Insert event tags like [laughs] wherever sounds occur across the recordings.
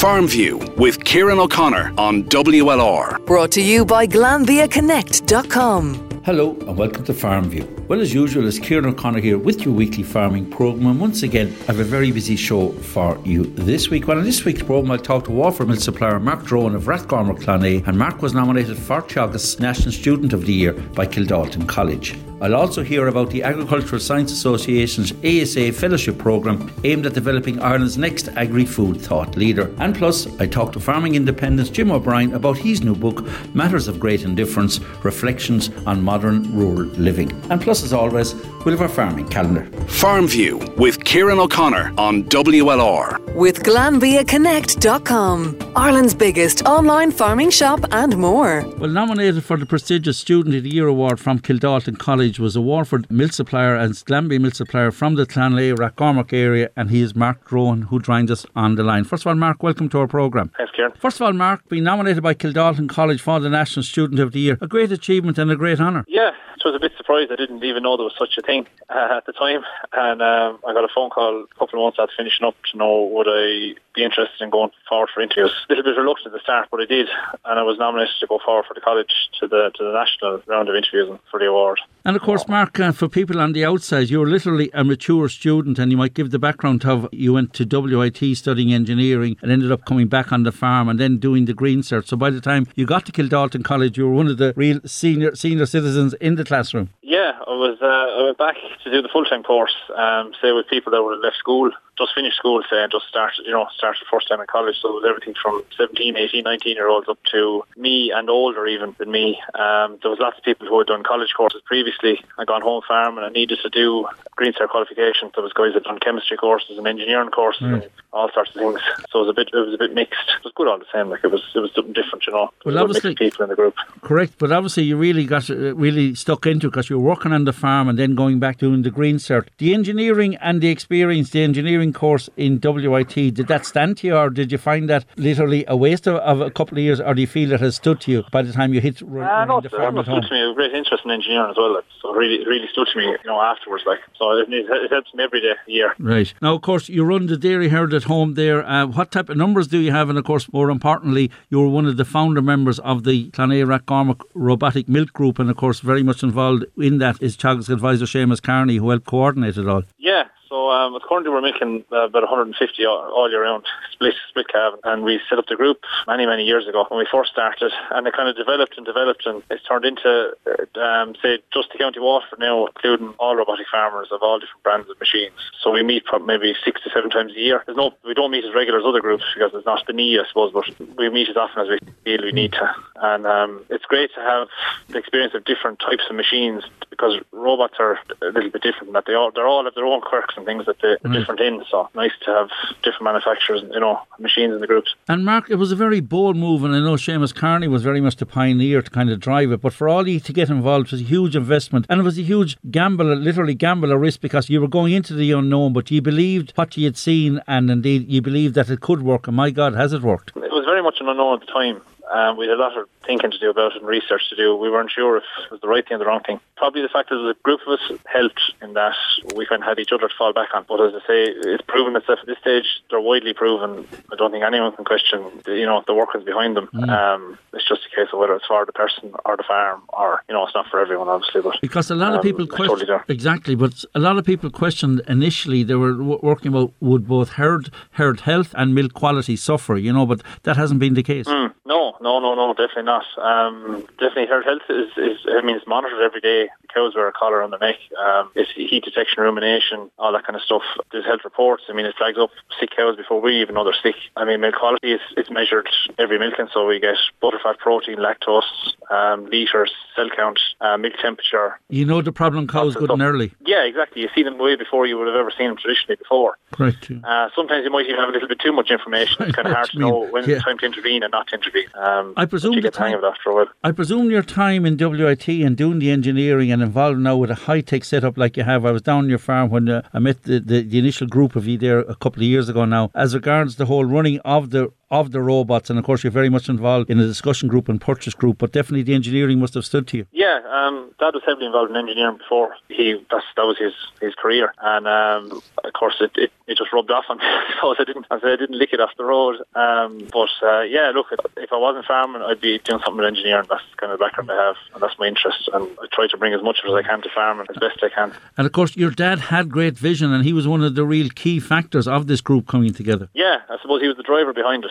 Farm View with Kieran O'Connor on WLR. Brought to you by GlanbiaConnect.com. Hello and welcome to Farm View. Well, as usual, it's Kieran O'Connor here with your weekly farming programme. And once again, I have a very busy show for you this week. Well, in this week's programme, I'll talk to Waterford Milk supplier Mark Drone of Rathgormack Clonea, and Mark was nominated for Teagasc National Student of the Year by Kildalton College. I'll also hear about the Agricultural Science Association's ASA Fellowship Programme aimed at developing Ireland's next agri food thought leader. And plus, I talk to Farming Independent's Jim O'Brien about his new book, Matters of Great Indifference Reflections on Modern Rural Living. And plus, as always, we'll have our farming calendar. Farm View with Kieran O'Connor on WLR. With GlanbiaConnect.com, Ireland's biggest online farming shop and more. Well, nominated for the prestigious Student of the Year award from Kildalton College was a Waterford milk supplier and Glanbia milk supplier from the Clonea Rathgormack area, and he is Mark Drone, who joins us on the line. First of all, Mark, welcome to our programme. Thanks, Kieran. First of all, Mark, being nominated by Kildalton College for the National Student of the Year, a great achievement and a great honour. Yeah, I was a bit surprised. I didn't even know there was such a thing uh, at the time, and um, I got a phone call a couple of months after finishing up to know would I be interested in going forward for interviews. A little bit reluctant at the start, but I did, and I was nominated to go forward for the college to the to the national round of interviews for the award. And of course, Mark, uh, for people on the outside, you're literally a mature student, and you might give the background of you went to WIT studying engineering and ended up coming back on the farm and then doing the green cert. So by the time you got to Kildalton College, you were one of the real senior senior citizens in the classroom. Yeah, I was. Uh, I went back to do the full time course. Um, say with people that were left school, just finished school, say, and just started. You know, started first time in college. So it was everything from 17, 18, 19 year olds up to me and older even than me. Um, there was lots of people who had done college courses previously and gone home farm, and I needed to do green Star qualifications. There was guys that done chemistry courses and engineering courses and all sorts of things. So it was a bit. It was a bit mixed. It was good all the same. Like it was. It was something different. You know. Well, There were mixed obviously- people in the group. Correct, but obviously you really got uh, really stuck into it because you were working on the farm and then going back doing the green cert. The engineering and the experience, the engineering course in WIT, did that stand to you, or did you find that literally a waste of, of a couple of years, or do you feel it has stood to you by the time you hit run, Uh, no, the farm it at home? to me. I have a great interest in engineering as well. Like, so it really, really stood to me, you know, afterwards. Like, so it, it, it helps me every day, year. Right. Now, of course, you run the dairy herd at home there. Uh, what type of numbers do you have? And, of course, more importantly, you're one of the founder members of the Clonea Rathgormack Robotic Milk Group. And, of course, very much involved in that is Teagasc advisor Seamus Carney, who helped coordinate it all. Yeah. So um, currently we're making uh, about 150 all, all year round split split calving, and we set up the group many many years ago when we first started, and it kind of developed and developed, and it's turned into uh, um, say just the county Waterford now, including all robotic farmers of all different brands of machines. So we meet maybe six to seven times a year. There's no we don't meet as regular as other groups because it's not the need, I suppose, but we meet as often as we feel we need to, and um, it's great to have the experience of different types of machines because robots are a little bit different that they all they're all have their own quirks and things that they, they're different in. So nice to have different manufacturers, you know, machines in the groups. And Mark, it was a very bold move, and I know Seamus Carney was very much the pioneer to kind of drive it. But for all you to get involved, it was a huge investment, and it was a huge gamble, literally gamble, a risk, because you were going into the unknown, but you believed what you had seen, and indeed you believed that it could work. And my God, has it worked? It was very much an unknown at the time. Um, we had a lot of thinking to do about it and research to do. We weren't sure if it was the right thing or the wrong thing. Probably the fact that the group of us helped in that we kind of had each other to fall back on. But as I say, it's proven itself at this stage. They're widely proven. I don't think anyone can question, the, you know, the workers behind them. Um, it's just case of whether it's for the person or the farm, or you know, it's not for everyone, obviously. But Because a lot of um, people it's totally question exactly, but a lot of people questioned initially. They were w- working about would both herd herd health and milk quality suffer, you know, but that hasn't been the case. No, no, no, no, definitely not. Um, definitely, herd health is, is, I mean, it's monitored every day. Cows wear a collar on their neck. Um, it's heat detection, rumination, all that kind of stuff. There's health reports. I mean, it flags up sick cows before we even know they're sick. I mean, milk quality is it's measured every milking, so we get butterfat, protein, lactose, um, litres, cell count, uh, milk temperature. You know the problem cows good and early. Yeah, exactly. You see them way before you would have ever seen them traditionally before. Yeah. Uh, sometimes you might even have a little bit too much information. It's [laughs] kind of hard to mean. know when Yeah. it's time to intervene and not to intervene. Um, I presume the the time- of it after a while. I presume your time in WIT and doing the engineering and involved now with a high tech setup like you have. I was down on your farm when uh, I met the, the, the initial group of you there a couple of years ago now. As regards the whole running of the of the robots, and of course you're very much involved in a discussion group and purchase group, but definitely the engineering must have stood to you. Yeah, um, Dad was heavily involved in engineering before. He that's, that was his, his career, and um, of course it, it, it just rubbed off on me. [laughs] I suppose I didn't I said I didn't lick it off the road. Um, but uh, yeah, look, if I wasn't farming, I'd be doing something with engineering. That's kind of the background I have, and that's my interest. And I try to bring as much as I can to farming as best I can. And of course your dad had great vision and he was one of the real key factors of this group coming together. Yeah, I suppose he was the driver behind it.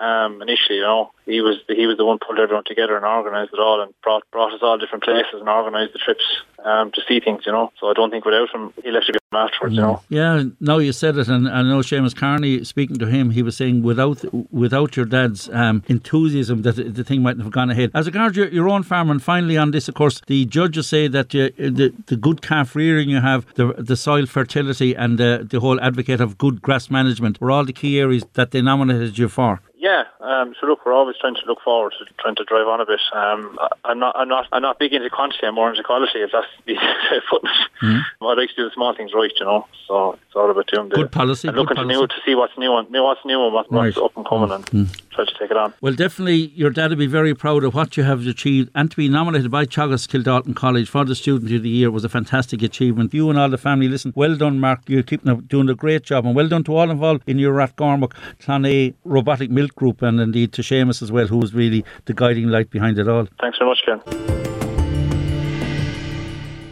Um, initially, you know, he was he was the one pulled everyone together and organised it all and brought brought us all different places and organised the trips um, to see things, you know. So I don't think without him, he'll have to be afterwards, you know. Yeah, no, you said it, and I know Seamus Carney speaking to him, he was saying without without your dad's um, enthusiasm, that the thing mightn't have gone ahead. As regards your, your own farm, and finally on this, of course, the judges say that you, the the good calf rearing you have, the the soil fertility, and uh, the whole advocate of good grass management were all the key areas that they nominated you for. Yeah, um, so look, we're always trying to look forward to trying to drive on a bit. Um, I- I'm not, I'm not, I'm not big into quantity. I'm more into quality. If that's the easiest way of putting it, I'd like to do the small things right, you know. So it's all about doing the Good policy, and good looking to policy. new to see what's new and what's new and what's Right. up and coming, and try to take it on. Well, definitely, your dad will be very proud of what you have achieved, and to be nominated by Teagasc Kildalton College for the Student of the Year was a fantastic achievement. You and all the family, listen, well done, Mark. You're keeping doing a great job, and well done to all involved in your Rathgormack Clonea Robotic Milk Group, and indeed to Seamus as well, who was really the guiding light behind it all. Thanks very much, Ken.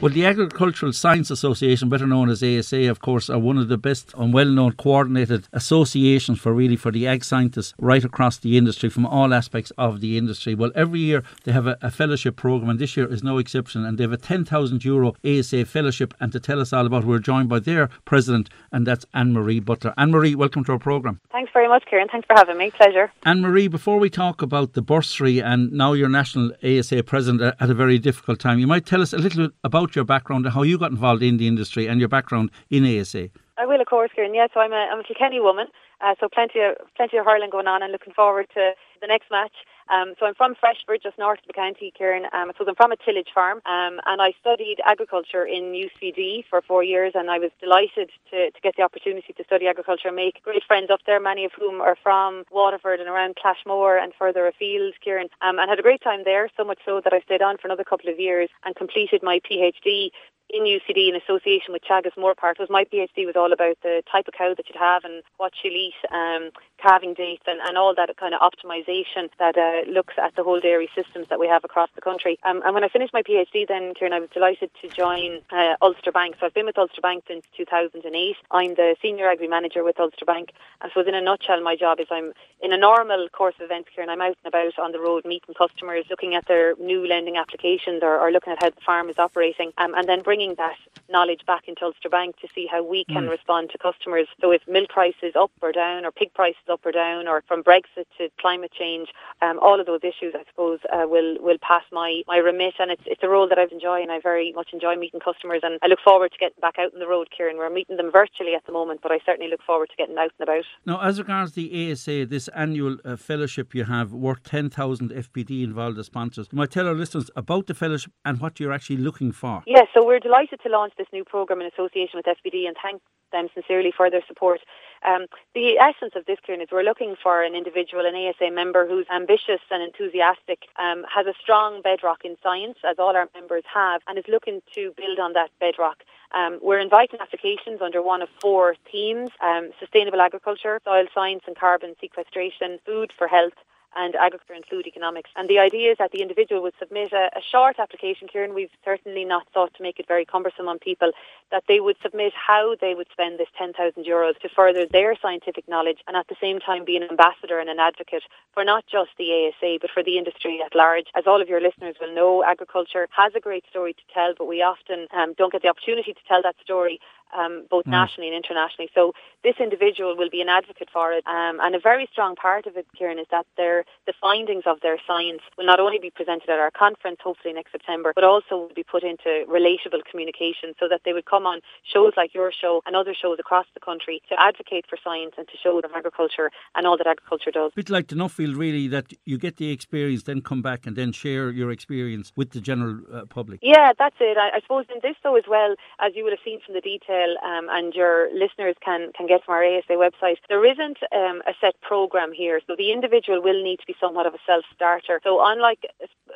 Well, the Agricultural Science Association, better known as ASA, of course, are one of the best and well-known coordinated associations for really for the ag scientists right across the industry from all aspects of the industry. Well, every year they have a, a fellowship program, and this year is no exception. And they have a 10,000 euro ASA fellowship. And to tell us all about, it, we're joined by their president, and that's Anne Marie Butler. Anne Marie, welcome to our program. Thanks very much, Kieran. Thanks for having me. Pleasure. Anne Marie, before we talk about the bursary and now you're national ASA president uh, at- at a very difficult time, you might tell us a little bit about your background and how you got involved in the industry and your background in ASA. I will, of course, Kieran. Yeah, so I'm a, I'm a Kilkenny woman, uh, so plenty of plenty of hurling going on, and looking forward to the next match. Um, so I'm from Freshford, just north of the county, Kieran. Um, so I'm from a tillage farm, um, and I studied agriculture in UCD for four years, and I was delighted to, to get the opportunity to study agriculture and make great friends up there, many of whom are from Waterford and around Clashmore and further afield, Kieran, um, and had a great time there, so much so that I stayed on for another couple of years and completed my PhD in UCD in association with Teagasc Moorpark. Was my PhD was all about the type of cow that you'd have and what she'll eat, um, calving dates, and, and all that kind of optimization that uh, looks at the whole dairy systems that we have across the country. Um, and when I finished my PhD, then Kieran, I was delighted to join uh, Ulster Bank. So I've been with Ulster Bank since 2008. I'm the senior agri manager with Ulster Bank. And so, in a nutshell, my job is I'm in a normal course of events, Kieran. I'm out and about on the road meeting customers, looking at their new lending applications or, or looking at how the farm is operating, um, and then bringing that knowledge back into Ulster Bank to see how we can respond to customers. So if milk prices up or down, or pig prices up or down, or from Brexit to climate change, um, all of those issues, I suppose, uh, will will pass my, my remit, and it's it's a role that I've enjoyed, and I very much enjoy meeting customers, and I look forward to getting back out on the road, Kieran. We're meeting them virtually at the moment, but I certainly look forward to getting out and about. Now, as regards the ASA, this annual uh, fellowship you have worth 10,000 FBD involved as sponsors, you might tell our listeners about the fellowship and what you're actually looking for. Yes, so we're delighted to launch this new program in association with FBD and thank them sincerely for their support. Um, the essence of this, Kieran, is we're looking for an individual, an ASA member who's ambitious and enthusiastic, um, has a strong bedrock in science, as all our members have, and is looking to build on that bedrock. Um, we're inviting applications under one of four themes um, sustainable agriculture, soil science and carbon sequestration, food for health, and agriculture and food economics. And the idea is that the individual would submit a, a short application, Kieran. We've certainly not thought to make it very cumbersome on people, that they would submit how they would spend this 10,000 euros to further their scientific knowledge and at the same time be an ambassador and an advocate for not just the ASA but for the industry at large. As all of your listeners will know, agriculture has a great story to tell, but we often um, don't get the opportunity to tell that story um, both mm. nationally and internationally. So this individual will be an advocate for it. Um, and a very strong part of it, Kieran, is that their, the findings of their science will not only be presented at our conference, hopefully next September, but also will be put into relatable communication so that they would come on shows like your show and other shows across the country to advocate for science and to show them agriculture and all that agriculture does. A bit like the Nuffield, really, that you get the experience, then come back and then share your experience with the general uh, public. Yeah, that's it. I, I suppose in this, though, as well, as you would have seen from the detail, um, and your listeners can, can get from our ASA website, there isn't um, a set program here. So the individual will need to be somewhat of a self starter. So unlike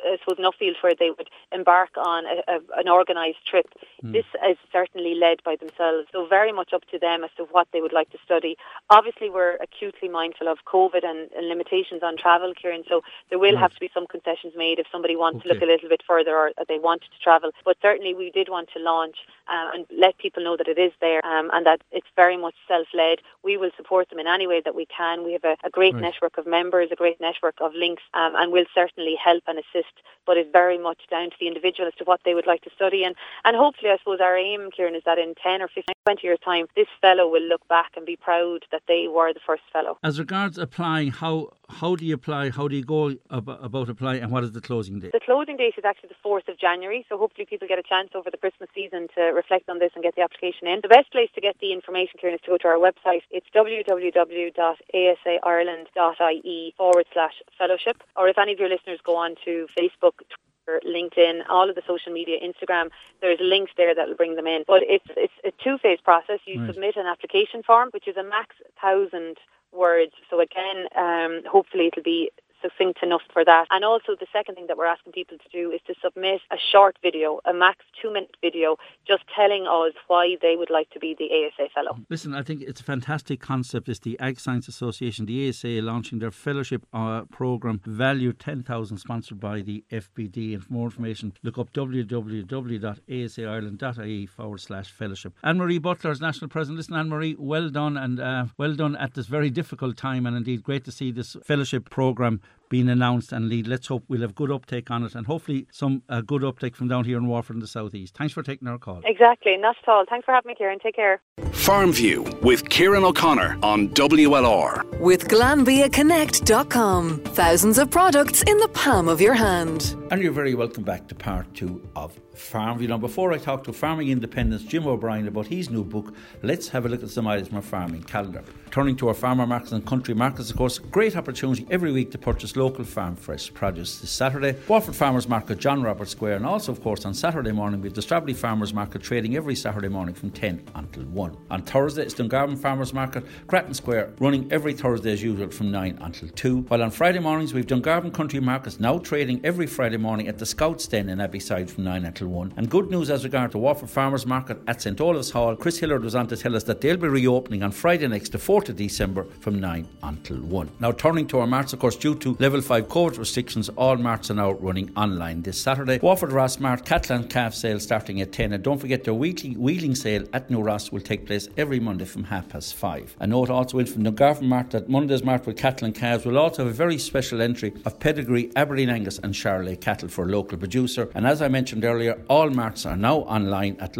I suppose Nuffield where they would embark on a, a, an organised trip, mm. this is certainly led by themselves. So very much up to them as to what they would like to study. Obviously, we're acutely mindful of COVID and, and limitations on travel, Kieran. So there will have to be some concessions made if somebody wants okay. to look a little bit further or they wanted to travel. But certainly, we did want to launch um, and let people know that it is there um, and that it's very much self-led. We will support them in any way that we can. We have a, a great right. network of members, a great network of links, um, and we'll certainly help and assist. But it's very much down to the individual as to what they would like to study. And, and hopefully, I suppose our aim, Kieran, is that in 10 or 15, 20 years' time, this fellow will look back and be proud that they were the first fellow. As regards applying, how how do you apply? How do you go about applying? And what is the closing date? The closing date is actually the 4th of January. So hopefully people get a chance over the Christmas season to reflect on this and get the application in. The best place to get the information, Kieran, is to go to our website. It's www.asaireland.ie forward slash fellowship. Or if any of your listeners go on to Facebook, Twitter, LinkedIn, all of the social media, Instagram. There's links there that will bring them in. But it's it's a two phase process. You right. submit an application form, which is a max thousand words. So again, um, hopefully it'll be succinct enough for that. And also, the second thing that we're asking people to do is to submit a short video, a max two minute video, just telling us why they would like to be the ASA Fellow. Listen, I think it's a fantastic concept. It's the Ag Science Association, the ASA, launching their fellowship uh, program, value 10,000, sponsored by the FBD. And for more information, look up www.asaireland.ie forward slash fellowship. Anne Marie Butler is National President. Listen, Anne Marie, well done and uh, well done at this very difficult time, and indeed great to see this fellowship program being announced and lead. Let's hope we'll have good uptake on it and hopefully some uh, good uptake from down here in Waterford in the southeast. Thanks for taking our call. Exactly, not at all. Thanks for having me, Kieran. Take care. Farm View with Kieran O'Connor on WLR. With GlanbiaConnect.com. Thousands of products in the palm of your hand. And you're very welcome back to part two of Farm View. Now, before I talk to farming independent's Jim O'Brien about his new book, let's have a look at some items from our farming calendar. Turning to our farmer markets and country markets, of course, great opportunity every week to purchase local farm fresh produce. This Saturday, Waterford Farmers Market, John Roberts Square, and also, of course, on Saturday morning, we have the Strawberry Farmers Market trading every Saturday morning from 10 until 1. On Thursday, it's Dungarvan Farmers Market, Grattan Square, running every Thursday as usual from 9 until 2. While on Friday mornings, we've Dungarvan Country Markets now trading every Friday morning at the Scouts Den in Abbeyside from 9 until 1. And good news as regard to Waterford Farmers Market at St Olaf's Hall. Chris Hillard was on to tell us that they'll be reopening on Friday next, the 4th of December, from 9 until 1. Now, turning to our marts, of course, due to level 5 COVID restrictions, all marts are now running online this Saturday. Waterford Ross Mart cattle and calf sale starting at 10. And don't forget their weekly weanling sale at New Ross will take place every Monday from half past 5. A note also in from the Garvan Mart that Monday's Mart with cattle and calves will also have a very special entry of pedigree Aberdeen Angus and Charolais cattle for a local producer. And as I mentioned earlier, all marts are now online at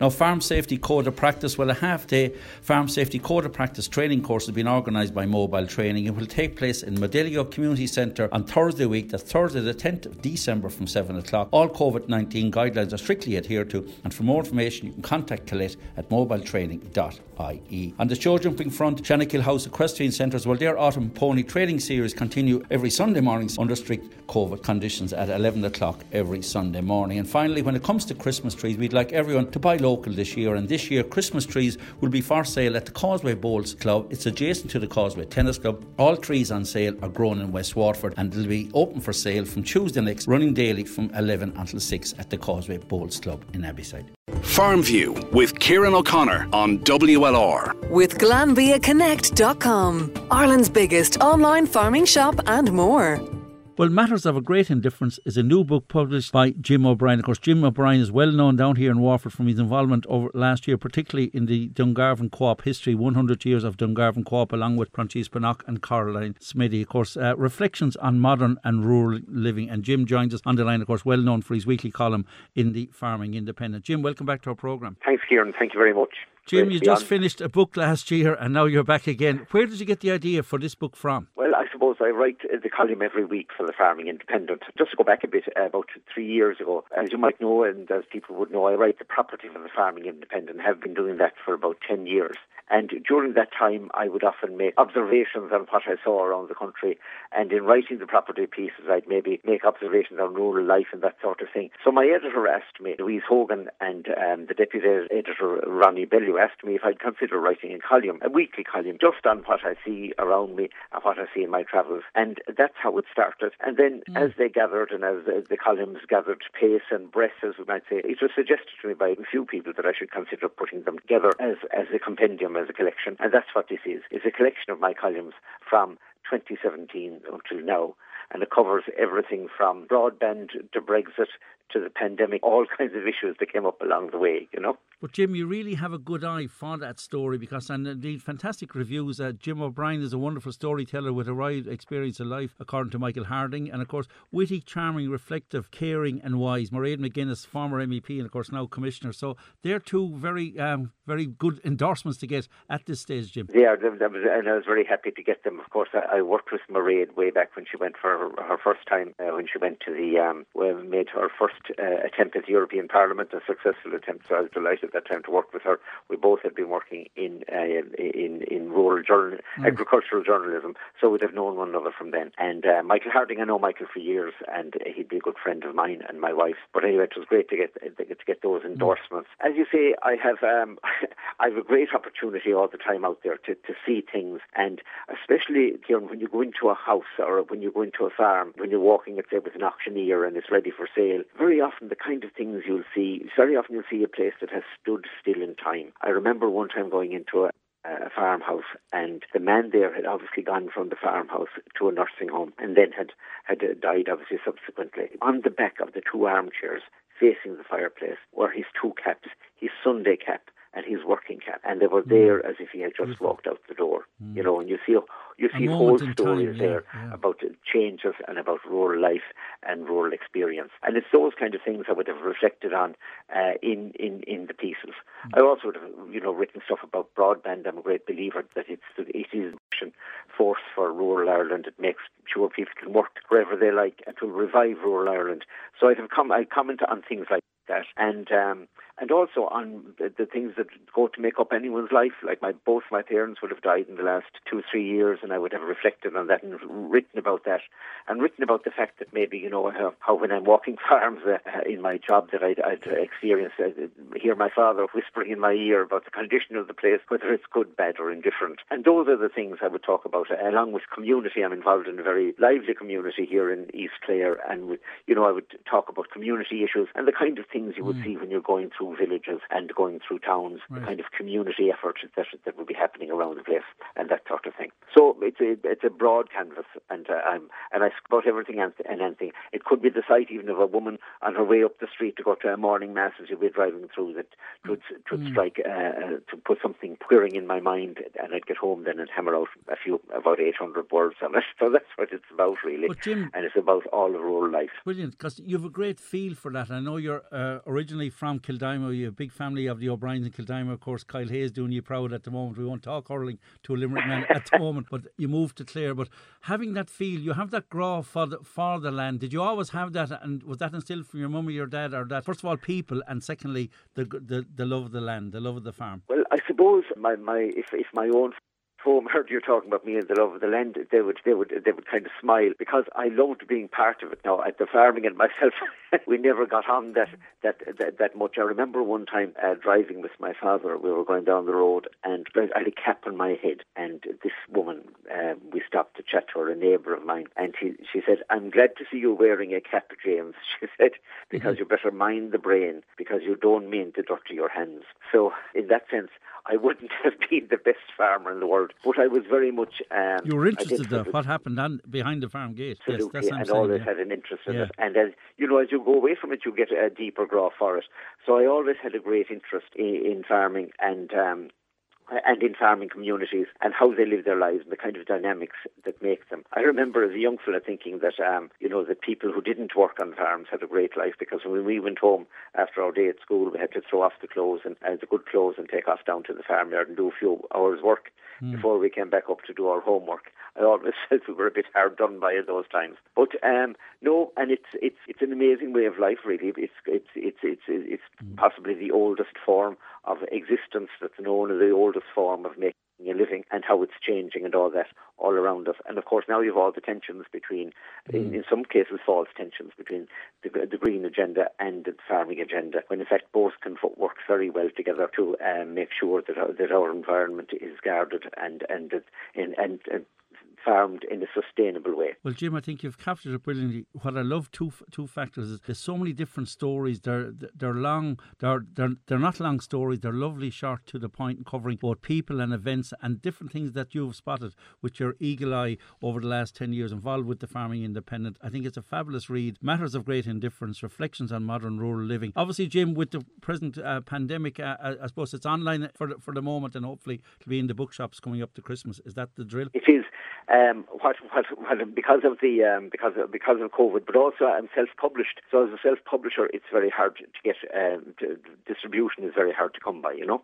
Now, Farm Safety Code of Practice, well, a half day Farm Safety Code of Practice training course has been organised by Mobile Training. It will take place in Modeligo Community Centre on Thursday week, that's Thursday the 10th of December from 7 o'clock. All COVID 19 guidelines are strictly adhered to, and for more information, you can contact Colette at mobiletraining.ie. On the show jumping front, Shannakill House Equestrian Centres, well, their autumn pony training series continue every Sunday mornings under strict COVID conditions at 11 o'clock every Sunday morning. And finally, when it comes to Christmas trees, we'd like like everyone to buy local this year. And this year, Christmas trees will be for sale at the Causeway Bowls Club. It's adjacent to the Causeway Tennis Club. All trees on sale are grown in West Waterford and they'll be open for sale from Tuesday next, running daily from 11 until 6 at the Causeway Bowls Club in Abbeyside. Farm View with Kieran O'Connor on WLR. With GlanbiaConnect.com, Ireland's biggest online farming shop and more. Well, Matters of a Great Indifference is a new book published by Jim O'Brien. Of course, Jim O'Brien is well known down here in Waterford from his involvement over last year, particularly in the Dungarvan Co-op history, 100 years of Dungarvan Co-op, along with Francis Bannock and Caroline Smithy. Of course, uh, reflections on modern and rural living. And Jim joins us on the line, of course, well known for his weekly column in the Farming Independent. Jim, welcome back to our programme. Thanks, Kieran. Thank you very much. Jim, you just finished a book last year and now you're back again. Where did you get the idea for this book from? Well, I suppose I write the column every week for the Farming Independent. Just to go back a bit, uh, about three years ago, as you might know, and as people would know, I write the property for the Farming Independent. Have been doing that for about ten years. And during that time, I would often make observations on what I saw around the country. And in writing the property pieces, I'd maybe make observations on rural life and that sort of thing. So my editor asked me, Louise Hogan, and um, the deputy editor, Ronnie Bellew, asked me if I'd consider writing a column, a weekly column, just on what I see around me and what I see in my travels. And that's how it started. And then as they gathered and as the columns gathered pace and breadth, as we might say, it was suggested to me by a few people that I should consider putting them together as, as a compendium, as a collection. And that's what this is. It's a collection of my columns from 2017 until now. And it covers everything from broadband to Brexit to the pandemic, all [laughs] kinds of issues that came up along the way, you know. But Jim, you really have a good eye for that story because, and indeed, fantastic reviews. Uh, Jim O'Brien is a wonderful storyteller with a wide experience of life, according to Michael Harding, and of course, witty, charming, reflective, caring, and wise. Mairead McGuinness, former MEP, and of course now commissioner. So they're two very, um, very good endorsements to get at this stage, Jim. Yeah, that that was, and I was very happy to get them. Of course, I, I worked with Mairead way back when she went for her, her first time, uh, when she went to the, um, well, made her first uh, attempt at the European Parliament, a successful attempt. So I was delighted at that time to work with her. We both had been working in uh, in in rural journal, agricultural journalism, so we'd have known one another from then. And uh, Michael Harding, I know Michael for years, and he'd be a good friend of mine and my wife. But anyway, it was great to get to get those endorsements. As you say, I have um, [laughs] I have a great opportunity all the time out there to, to see things, and especially when you go into a house or when you go into a farm, when you're walking, let's say, with an auctioneer and it's ready for sale, very often the kind of things you'll see, very often you'll see a place that has stood still in time. I remember one time going into a a farmhouse, and the man there had obviously gone from the farmhouse to a nursing home, and then had had died obviously subsequently. On the back of the two armchairs facing the fireplace were his two caps, his Sunday cap and his working cap, and they were there as if he had just walked out the door. You know, and you see you see whole time, stories yeah, there yeah. about changes and about rural life and rural experience, and it's those kind of things I would have reflected on uh, in in in the pieces. Mm. I also would have you know written stuff about broadband. I'm a great believer that it's it is a force for rural Ireland. It makes sure people can work wherever they like and to revive rural Ireland. So I'd have come I comment on things like that and um, and also on the, the things that go to make up anyone's life. Like my both my parents would have died in the last two or three years, and I would have reflected on that and written about that, and written about the fact that maybe you know how, how when I'm walking [laughs] farms uh, in my job that I'd, I'd experience uh, hear my father whispering in my ear about the condition of the place, whether it's good, bad, or indifferent. And those are the things I would talk about, uh, along with community. I'm involved in a very lively community here in East Clare, and you know I would talk about community issues and the kind of things you would see when you're going through villages and going through towns, the kind of community effort that that would be happening around the place and that sort of thing. So it's a it's a broad canvas, and uh, I'm and I about everything and, and anything. It could be the sight even of a woman on her way up the street to go to a morning mass as you'll be driving through that would would strike uh, uh, to put something queering in my mind, and I'd get home then and hammer out a few about 800 words on it. [laughs] So that's what it's about really, But Jim- and it's about all of rural life. Brilliant, because you have a great feel for that. I know you're uh, Uh, originally from Kildimo. You have a big family of the O'Briens in Kildimo. Of course, Kyle Hayes doing you proud at the moment. We won't talk hurling to a Limerick man at the moment, but you moved to Clare. But having that feel, you have that grá for the, for the land. Did you always have that? And was that instilled from your mum or your dad? Or that, first of all, people, and secondly, the, the, the love of the land, the love of the farm? Well, I suppose my, my if if my own home heard you talking about me and the love of the land, they would they would they would kind of smile because I loved being part of it. Now at the farming and myself, [laughs] we never got on that that that, that much. I remember one time uh, driving with my father. We were going down the road and I had a cap on my head, and this woman um, we stopped to chat to her, a neighbour of mine, and she she said, "I'm glad to see you wearing a cap, James." [laughs] She said, "Because mm-hmm. you better mind the brain because you don't mean to dirty your hands." So in that sense. I wouldn't [laughs] have been the best farmer in the world, but I was very much. Um, you were interested in what happened on, behind the farm gate. Absolutely, yes, and always yeah. had an interest in yeah. it. And as you know, as you go away from it, you get a deeper graph for it. So I always had a great interest in, in farming, and um, and in farming communities and how they live their lives and the kind of dynamics that make them. I remember as a young fella thinking that, um, you know, the people who didn't work on farms had a great life because when we went home after our day at school, we had to throw off the clothes and uh, the good clothes and take off down to the farmyard and do a few hours work mm. before we came back up to do our homework. I always [laughs] felt we were a bit hard done by at those times. But um, no, and it's it's it's an amazing way of life. Really, it's it's it's it's it's mm. possibly the oldest form of existence that's known as the oldest form of making a living and how it's changing and all that all around us. And of course, now you've all the tensions between, mm. in, in, some cases, false tensions between the, the, green agenda and the farming agenda, when in fact both can work very well together to um, make sure that our, that our environment is guarded and and and, and, and farmed in a sustainable way. Well, Jim, I think you've captured it brilliantly. What I love two two factors is there's so many different stories. They're they're long. They're they're they're not long stories. They're lovely, short, to the point, covering both people and events and different things that you've spotted with your eagle eye over the last ten years involved with the Farming Independent. I think it's a fabulous read. Matters of great indifference, reflections on modern rural living. Obviously, Jim, with the present uh, pandemic, uh, I suppose it's online for the, for the moment, and hopefully it'll be in the bookshops coming up to Christmas. Is that the drill? It is. Um, what, what, what, because of the um, because of, because of COVID, but also I'm self-published. So as a self-publisher, it's very hard to get um, to, distribution is very hard to come by, you know,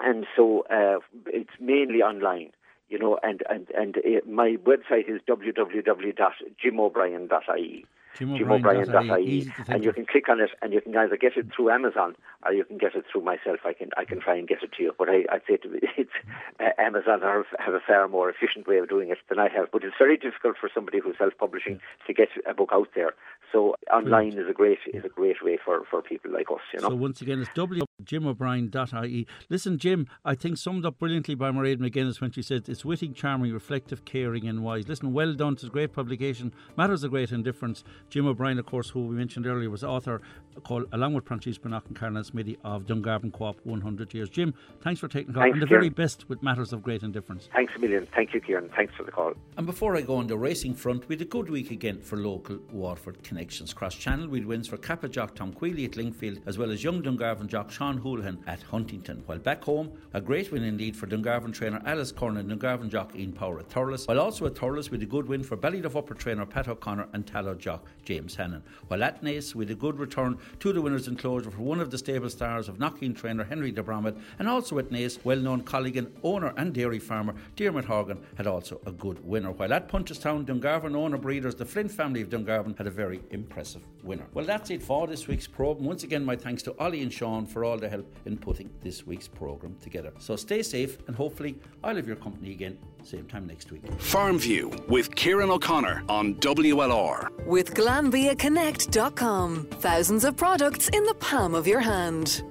and so uh, it's mainly online, you know, and and and uh, my website is www.jimobrien.ie jimobrien.ie, and you can click on it, and you can either get it through Amazon or you can get it through myself. I can I can try and get it to you, but I, I'd say to, [laughs] it's uh, Amazon have, have a far more efficient way of doing it than I have. But it's very difficult for somebody who's self-publishing to get a book out there. So online is a great is a great way for, for people like us. You know. So once again, it's www.jimobrien.ie. Listen, Jim, I think summed up brilliantly by Mairead McGuinness when she said it's witty, charming, reflective, caring, and wise. Listen, well done. It's a great publication. Matters of great indifference. Jim O'Brien, of course, who we mentioned earlier, was author, called, along with Francis Bannock and Caroline Smithy, of Dungarvan Co-op 100 Years. Jim, thanks for taking the call. Thanks, and the Kieran. very best with matters of great indifference. Thanks a million. Thank you, Kieran. Thanks for the call. And before I go on the racing front, we had a good week again for local Waterford connections. Cross Channel, we had wins for Cappagh Jock Tom Queally at Lingfield, as well as young Dungarvan jock Sean Houlihan at Huntingdon. While back home, a great win indeed for Dungarvan trainer Alice Curran and Dungarvan jock Ian Power at Thurles. While also at Thurles, we had a good win for Ballyduff Upper trainer Pat O'Connor and Tallow jock James Hannon. While at Naas, with a good return to the winners' enclosure for one of the stable stars of Knockeen trainer Henry de Bromhead, and also at Naas, well known colleague and owner and dairy farmer Dermot Horgan had also a good winner. While at Punchestown, Dungarvan owner breeders, the Flint family of Dungarvan, had a very impressive winner. Well, that's it for this week's program. Once again, my thanks to Ollie and Sean for all their help in putting this week's program together. So stay safe, and hopefully, I'll have your company again same time next week. Farm View with Kieran O'Connor on WLR. With GlanbiaConnect.com. Thousands of products in the palm of your hand.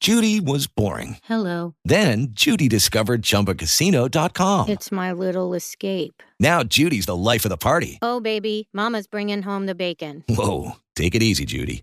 Judy was boring. Hello. Then Judy discovered ChumbaCasino.com. It's my little escape. Now Judy's the life of the party. Oh, baby, Mama's bringing home the bacon. Whoa. Take it easy, Judy.